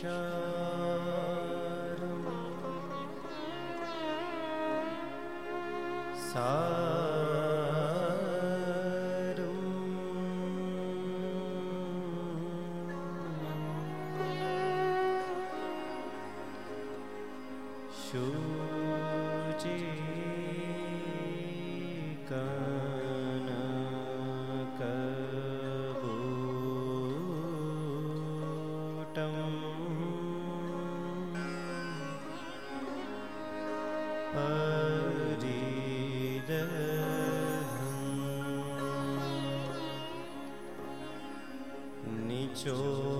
Krishna Joe.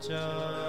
John.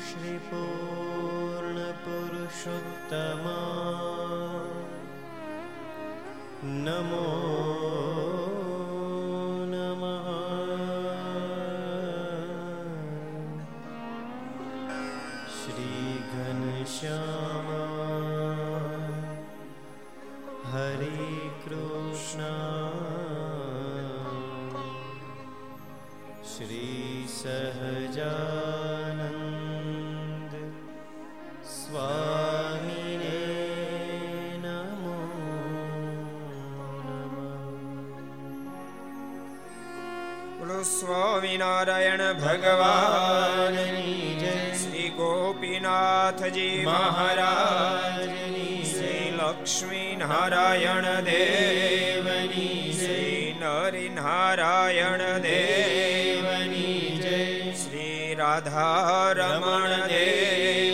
श्रीपूर्णपुरुषोत्तमा। नमो नमः। श्रीगणेश સ્વામિનારાયણ ભગવાન શ્રી ગોપીનાથજી મહારાજ શ્રી લક્ષ્મી નારાયણ દેવની શ્રી નરી નારાયણ દેવની શ્રી રાધા રમણ શ્રી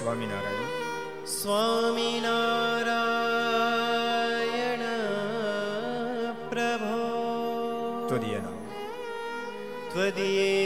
स्वामिनारायण। स्वामिनारायण प्रभो। त्वदीयनाम त्वदीय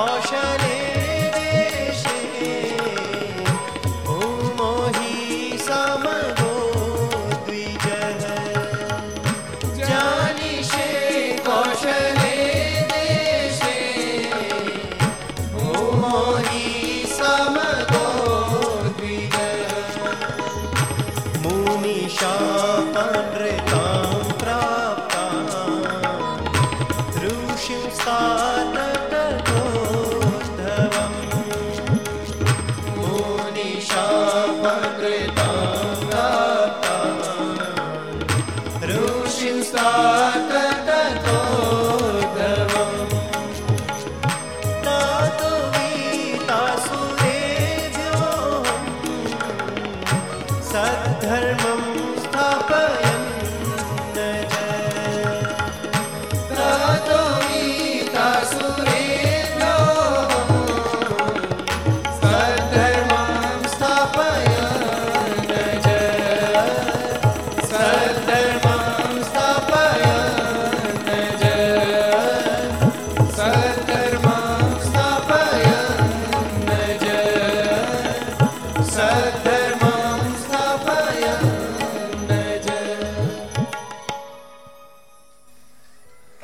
कौशले Santa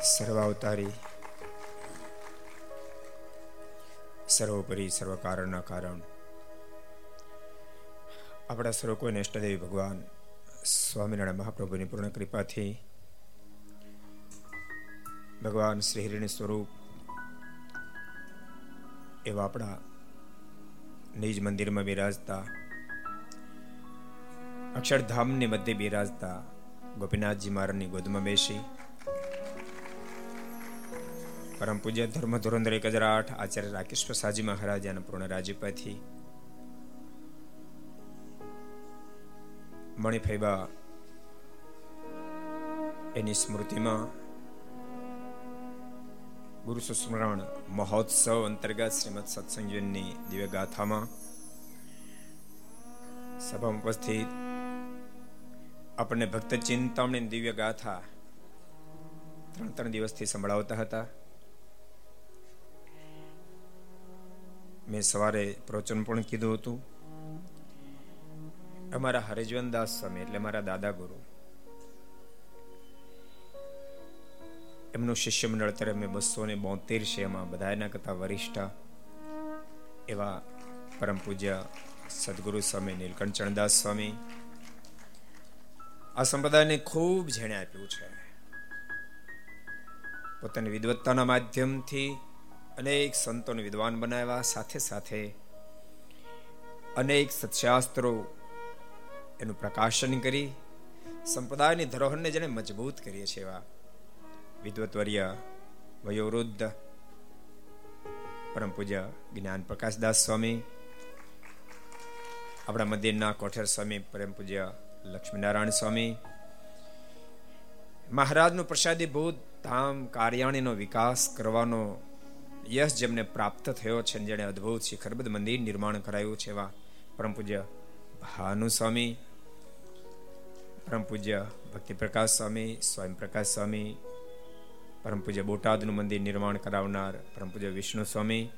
સર્વાવતારી સર્વોપરી સર્વ કારણના કારણ આપણા સર્વ કોઈને ઇષ્ટદેવી ભગવાન સ્વામિનારાયણ મહાપ્રભુની પૂર્ણ કૃપાથી ભગવાન શ્રી હરિનું સ્વરૂપ એવા આપણા નિજ મંદિરમાં બિરાજતા અક્ષરધામની મધ્ય બિરાજતા ગોપીનાથજી મહારાજની ગોદમાં બેસી. પરમ પૂજ્ય ધર્મ ધોરંદર એક હજાર આઠ આચાર્ય રાકેશ પ્રસાદજી મહારાજાના પૂર્ણ રાજ્યપતિ મણિફૈબા એની સ્મૃતિમાં ગુરુ સુસ્મરણ મહોત્સવ અંતર્ગત શ્રીમદ સત્સંગની દિવ્ય ગાથામાં સભામાં ઉપસ્થિત આપણને ભક્ત ચિંતામણી દિવ્ય ગાથા ત્રણ ત્રણ દિવસથી સંભળાવતા હતા. મેં સવારે પ્રવચન પણ કીધું હતું. અમારા હરિજવનદાસ સ્વામી એટલે મારા દાદા ગુરુ. એમનું શિષ્ય મંડળ અત્યારે અમે બસો ને બોતેર છે, એમાં બધા એના કરતા વરિષ્ઠ એવા પરમ પૂજ્ય સદગુરુ સ્વામી નીલકંઠ સ્વામી આ સંપ્રદાયને ખૂબ જેણે આપ્યું છે. પોતાની વિદવત્તાના માધ્યમથી અનેક સંતોને વિદ્વાન બનાવ્યા, સાથે સાથે અનેક સત્શાસ્ત્રો એનું પ્રકાશન કરી, સંપ્રદાયની ધરોહરને જેને મજબૂત કરીએ છીએ એવા વિદ્વતવર્ય, વયોવૃદ્ધ, પરમ પૂજ્ય જ્ઞાન પ્રકાશદાસ સ્વામી, આપણા મંદિરના કોઠેર સ્વામી, પરમ પૂજ્ય લક્ષ્મીનારાયણ સ્વામી, મહારાજનું પ્રસાદી ભૂત ધામ કાર્યાણીનો વિકાસ કરવાનો યશ જેમને પ્રાપ્ત થયો છે જેણે અદ્ભુત શિખરબદ્ધ મંદિર નિર્માણ કરાયું છે એવા પરમ પૂજ્ય ભાનુ સ્વામી, પરમ પૂજ્ય ભક્તિ પ્રકાશ સ્વામી સ્વયં પ્રકાશ સ્વામી, પરમ પૂજ્ય બોટાદનું મંદિર નિર્માણ કરાવનાર પરમ પૂજ્ય વિષ્ણુ સ્વામી.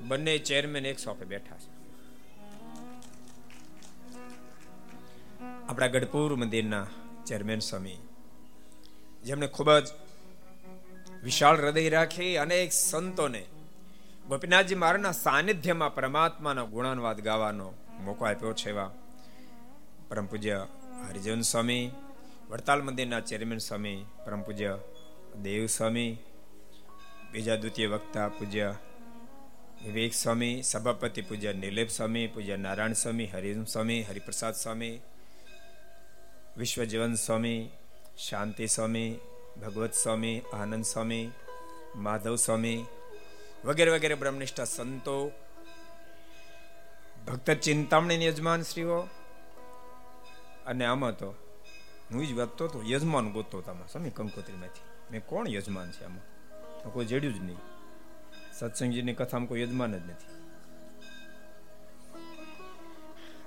બંને ચેરમેન એક સોપે બેઠા છે. આપણા ગઢપુર મંદિરના ચેરમેન સ્વામી. જેમણે ખૂબ જ વિશાળ હૃદય રાખી અનેક સંતોને ગોપીનાથજી મહારાજના સાનિધ્યમાં પરમાત્માના ગુણાનુવાદ ગાવાનો મોકો આપ્યો છે એવા પરમ પૂજ્ય હરિજન સ્વામી, વડતાલ મંદિરના ચેરમેન સ્વામી, પરમ પૂજ્ય દેવ સ્વામી, બીજા દ્વિતીય વક્તા પૂજ્ય વિવેક સ્વામી, સભાપતિ પૂજ્ય નિલેપ સ્વામી, પૂજ્ય નારાયણ સ્વામી હરિમ સ્વામી, હરિપ્રસાદ સ્વામી વિશ્વજીવન સ્વામી, શાંતિ સ્વામી, ભગવત સ્વામી, આનંદ સ્વામી, માધવ સ્વામી વગેરે વગેરે બ્રહ્મનિષ્ઠ સંતો, ભક્ત ચિંતામણી યજમાન શ્રીઓ અને આમાં તો હું જ વધતો તો યજમાન ગોતતો તમે સ્વામી કંકોત્રીમાંથી. મેં કોણ યજમાન છે આમાં? કોઈ જેડ્યું જ નહીં. સત્સંગજીની કથામાં કોઈ યજમાન જ નથી.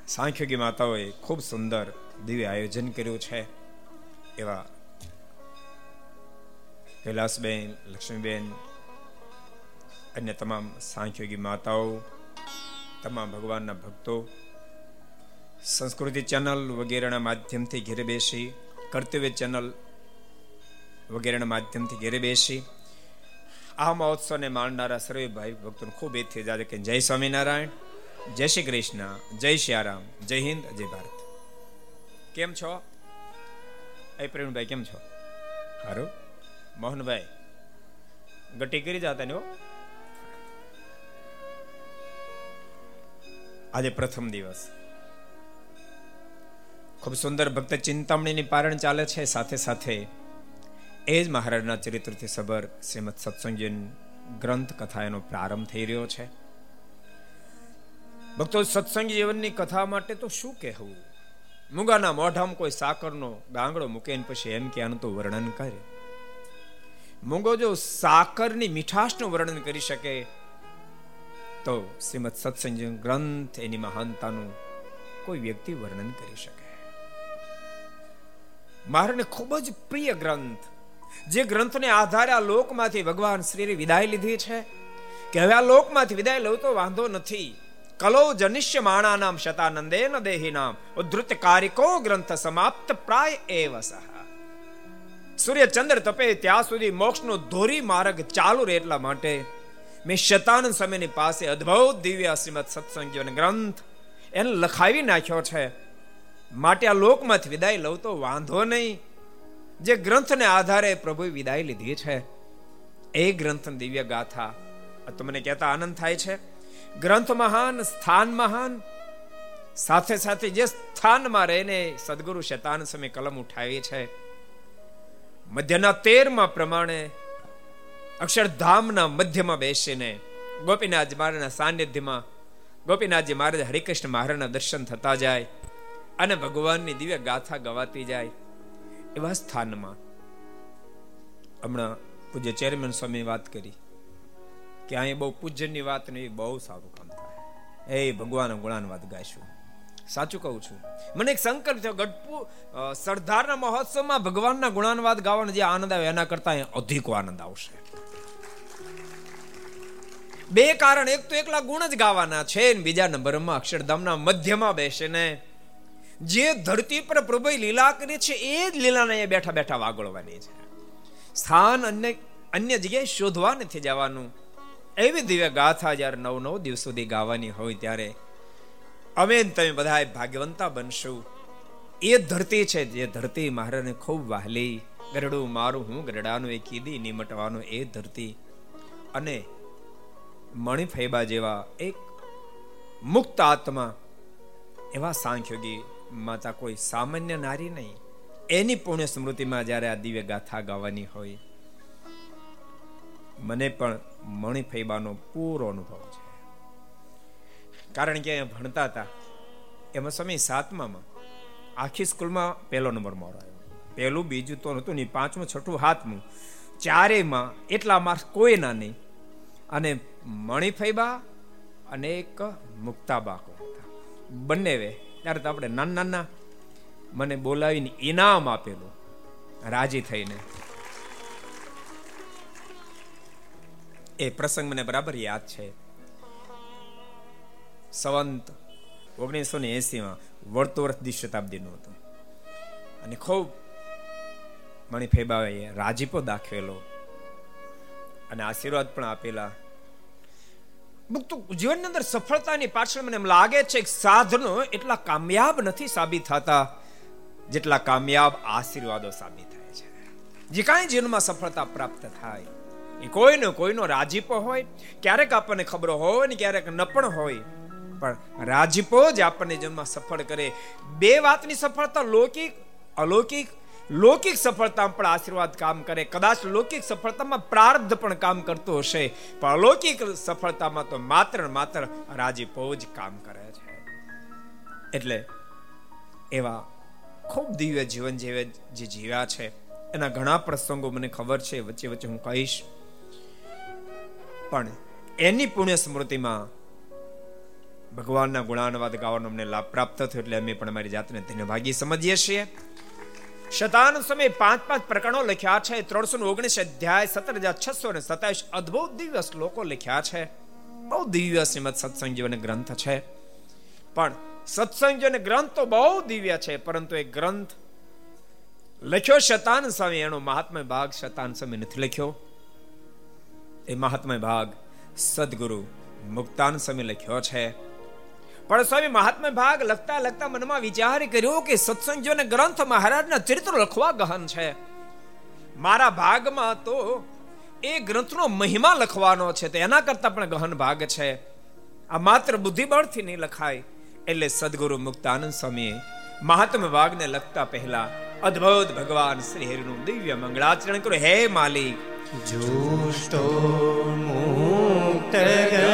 સાંખ્યોગી માતાઓએ ખૂબ સુંદર દિવ્ય આયોજન કર્યું છે એવા કૈલાસબેન, લક્ષ્મીબેન, અન્ય તમામ સાંખ્યોગી માતાઓ, તમામ ભગવાનના ભક્તો, સંસ્કૃતિ ચેનલ વગેરેના માધ્યમથી ઘેરે બેસી, કર્તવ્ય ચેનલ વગેરેના માધ્યમથી ઘેરે બેસી, આ મહોત્સવને માણનારા સર્વે ભાઈ ભક્તોને ખૂબ એથી જાજે કે જય સ્વામિનારાયણ, જય શ્રી કૃષ્ણ, જય શ્રી આરામ, જય હિન્દ, જય ભારત. કેમ છો? એ પ્રવીણભાઈ કેમ છો? સારું મોહનભાઈ ગટી કરી જતા ને આજે પ્રથમ દિવસ. ખૂબ સુંદર ભક્ત ચિંતામણીની પારણ ચાલે છે. સાથે સાથે એ જ મહારાજના ચરિત્રથી સબર શ્રીમદ સત્સંગીન ગ્રંથ કથા એનો પ્રારંભ થઈ રહ્યો છે. ભક્તો સત્સંગ જીવનની કથા માટે તો શું કહેવું? મુગાના મોઢામાં કોઈ સાકરનો ગાંગડો મૂકે પછી એમ કે આનું તો વર્ણન કરે. મૂંગો જો સાકરની મીઠાશનું વર્ણન કરી શકે, તો શ્રીમદ સત્સંગ ગ્રંથ એની મહાનતાનું કોઈ વ્યક્તિ વર્ણન કરી શકે. મારને ખૂબ જ પ્રિય ગ્રંથ, જે ગ્રંથને આધારે આ લોકમાંથી ભગવાન શ્રીએ વિદાય લીધી છે, કે હવે આ લોકમાંથી વિદાય લઉં તો વાંધો નથી. કલો જનિષ્ય માણાનામ શતાનંદેન દેહિનામ ઉદ્ધૃત કારિકો ગ્રંથ સમાપ્ત પ્રાય એવ સહ સૂર્ય તપે ત્યાં સુધી મોક્ષનો ધોરી માર્ગ ચાલુ રહે એટલા માટે મેં શતાનંદ સમયની પાસે અદ્ભુત દિવ્ય શ્રીમદ સત્સંગીઓનો ગ્રંથ એને લખાવી નાખ્યો છે માટે આ લોકમાંથી વિદાય લઉં તો વાંધો નહીં જે ગ્રંથને આધારે પ્રભુએ વિદાય લીધી છે એ ગ્રંથ દિવ્ય ગાથા તમને કહેતા આનંદ થાય છે ગ્રંથ મહાન સ્થાન મહાન સાથે સાથે જે સ્થાનમાં રહીને સદગુરુ શેતાન સમય કલમ ઉઠાવી છે. મધ્યના તેરમાં પ્રમાણે અક્ષરધામના મધ્યમાં બેસીને ગોપીનાથ મહારાજના સાનિધ્યમાં ગોપીનાથજી મહારાજ હરિકૃષ્ણ મહારાજના દર્શન થતા જાય અને ભગવાનની દિવ્ય ગાથા ગવાતી જાય એવા સ્થાનમાં. હમણાં પૂજ્ય ચેરમેન સ્વામી વાત કરી. કે અહીં બહુ પૂજ્યની વાત ને બહુ સારું કામ થાય. એ ભગવાન ગુણાન વાત ગાઈશું. સાચું કહું છું. મને એક સંકલ્પ થયો ગઢપુ સરદારના મહોત્સવમાં ભગવાનના ગુણાનવાદ ગાવાનો જે આનંદ આવે એના કરતા અધિક આનંદ આવશે. બે કારણ. એક તો એકલા ગુણ જ ગાવાના છે ને બીજા નંબરમાં અક્ષરધામના મધ્યમાં બેસે ને જે ધરતી પર પ્રભુ લીલા કરી છે એ જ લીલાને બેઠા બેઠા વાગોળવાની છે. સ્થાન અન્ય અન્ય જગ્યાએ શોધવા નથી જવાનું. એવી દિવ્ય ગાથા જ્યારે નવ નવ દિવસ સુધી ગાવાની હોય ત્યારે અમે તમે બધા ભાગ્યવંતા બનશું. એ ધરતી છે જે ધરતી મહારાજને ખૂબ વહાલી. ગરડું મારું હું ગરડાનું એ કીધી નિમટવાનું એ ધરતી. અને મણિફૈબા જેવા એક મુક્ત આત્મા એવા સાંખ્યોગી માતા કોઈ સામાન્ય નારી નહીં. એની પુણ્ય સ્મૃતિમાં જ્યારે આ દિવ્ય ગાથા ગાવાની હોય. મને પણ મણિફૈબાનો પૂરો અનુભવ છે. કારણ કે અહીંયા ભણતા હતા. એમાં સમય સાતમામાં આખી સ્કૂલમાં પહેલો નંબર મારો આવ્યો. પહેલું, બીજું તો નહોતું નહીં પાંચમું, છઠ્ઠું હાથમું ચારેયમાં એટલા માર્ક્સ કોઈના નહીં. અને મણિફૈબા અને એક મુક્તાબા હતા. બંને વે. ત્યારે તો આપણે નાના નાના મને બોલાવીને ઇનામ આપેલું. રાજી થઈને. એ પ્રસંગ મને બરાબર યાદ છે. સંવંત ઓગણીસો ને એસીમાં વળતો વર્ષ શતાબ્દીનું હતું. અને ખૂબ મણિફેબાએ રાજીપો દાખવેલો અને આશીર્વાદ પણ આપેલા. જીવનની અંદર સફળતાની પાછળ મને એમ લાગે છે કે સાધનો એટલા કામયાબ નથી સાબિત થતા જેટલા કામયાબ આશીર્વાદો સાબિત થાય છે. જે કાંઈ જીવનમાં સફળતા પ્રાપ્ત થાય કોઈનો કોઈનો રાજીપો હોય. ક્યારેક આપણને ખબર હોય ને ક્યારેક ન પણ હોય. પણ રાજીપો જ આપણને જન્મમાં સફળ કરે. બે વાતની સફળતા લૌકિક, અલૌકિક, લૌકિક સફળતામાં પણ આશીર્વાદ કામ કરે. કદાચ લૌકિક સફળતામાં પ્રાર્ધ પણ કામ કરતો હશે, પણ અલૌકિક સફળતામાં તો માત્ર માત્ર રાજીપો જ કામ કરે છે. એટલે એવા ખૂબ દિવ્ય જીવન જીવે જે જીવ્યા છે, એના ઘણા પ્રસંગો મને ખબર છે, વચ્ચે વચ્ચે હું કહીશ. પણ એની પુણ્ય સ્મૃતિમાં ભગવાનના ગુણાનવાદ ગાવાનો અમને લાભ પ્રાપ્ત થયો એટલે અમે પણ અમારી જાતને તેને ભાગી સમજીએ છીએ. શતાન સમય પાંચ પાંચ પ્રકરણો લખ્યા છે. ત્રણસો ઓગણીસ અધ્યાય સત્તર હજાર છસો ને સત્યાવીસ અદભુત દિવ્ય શ્લોકો લખ્યા છે. બહુ દિવ્ય શ્રીમદ સત્સંગ જીવન ગ્રંથ છે. પણ સત્સંગ જીવન ગ્રંથ તો બહુ દિવ્ય છે, પરંતુ એ ગ્રંથ લખ્યો શતાન સ્વામી, એનો મહાત્મા ભાગ શતાન સ્વામી નથી લખ્યો. એ મહાત્મય ભાગ સદગુરુ મુક્તાન સ્વામી લખ્યો છે. પણ સ્વામી મહાત્મા ભાગ લખતા લખતા મનમાં વિચાર કર્યો કે સત્સંગીઓને ગ્રંથ મહારાજના ચરિત્ર લખવા ગહન છે. મારા ભાગમાં તો એ ગ્રંથનો મહિમા લખવાનો છે તો એના કરતા પણ ગહન ભાગ છે. આ માત્ર બુદ્ધિબળથી નહીં લખાય, એટલે સદગુરુ મુક્તાનંદ સ્વામીએ મહાત્મા ભાગને લખતા પહેલા અદ્ભુત ભગવાન શ્રી હરિનું દિવ્ય મંગળાચરણ કર્યું. હે માલિક जुष्टो मुक्तगणे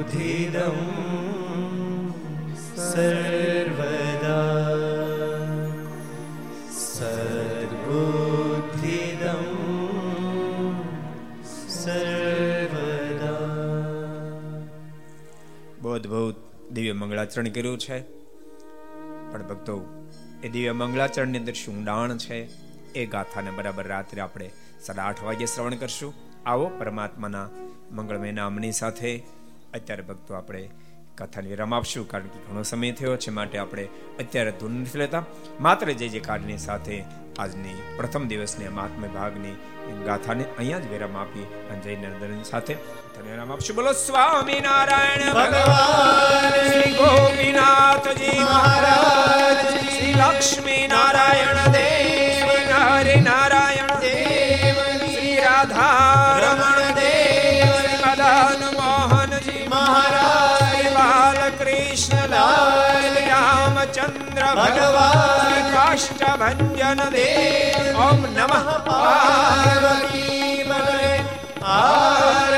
सद्बुद्धिदं सर्वदा सद्बुद्धिदं सर्वदा બહુ દિવ્ય મંગળાચરણ કર્યું છે પણ ભક્તો એ દિવ્ય મંગળાચરણની અંદર શું ઊંડાણ છે એ ગાથાને બરાબર રાત્રે આપણે સાડા આઠ વાગે શ્રવણ કરશું આવો પરમાત્માના મંગળમય નામની સાથે અત્યારે ભક્તો આપણે કથાને વિરામ આપશું, કારણ કે ઘણો સમય થયો છે, માટે આપણે અત્યારે ધૂન નથી લેતા. માત્ર જે જે કાર્ડની સાથે આજની પ્રથમ દિવસની મહાત્મ્ય ભાગની ગાથાને અહીંયા જ વિરામ આપી અને જય નરેન્દ્ર સાથે વિરામ આપશું. બોલો સ્વામી નારાયણ ભગવાન, શ્રી ગોપીનાથજી મહારાજ, શ્રી લક્ષ્મી નારાયણ દેવ હરે નારાયણ દેવ, શ્રી રાધા રમણ દેવ મદન કૃષ્ણ લાલ રામચંદ્ર ભગવાન કાષ્ટભન દેવ ઓમ નમઃ પાર્વતી હર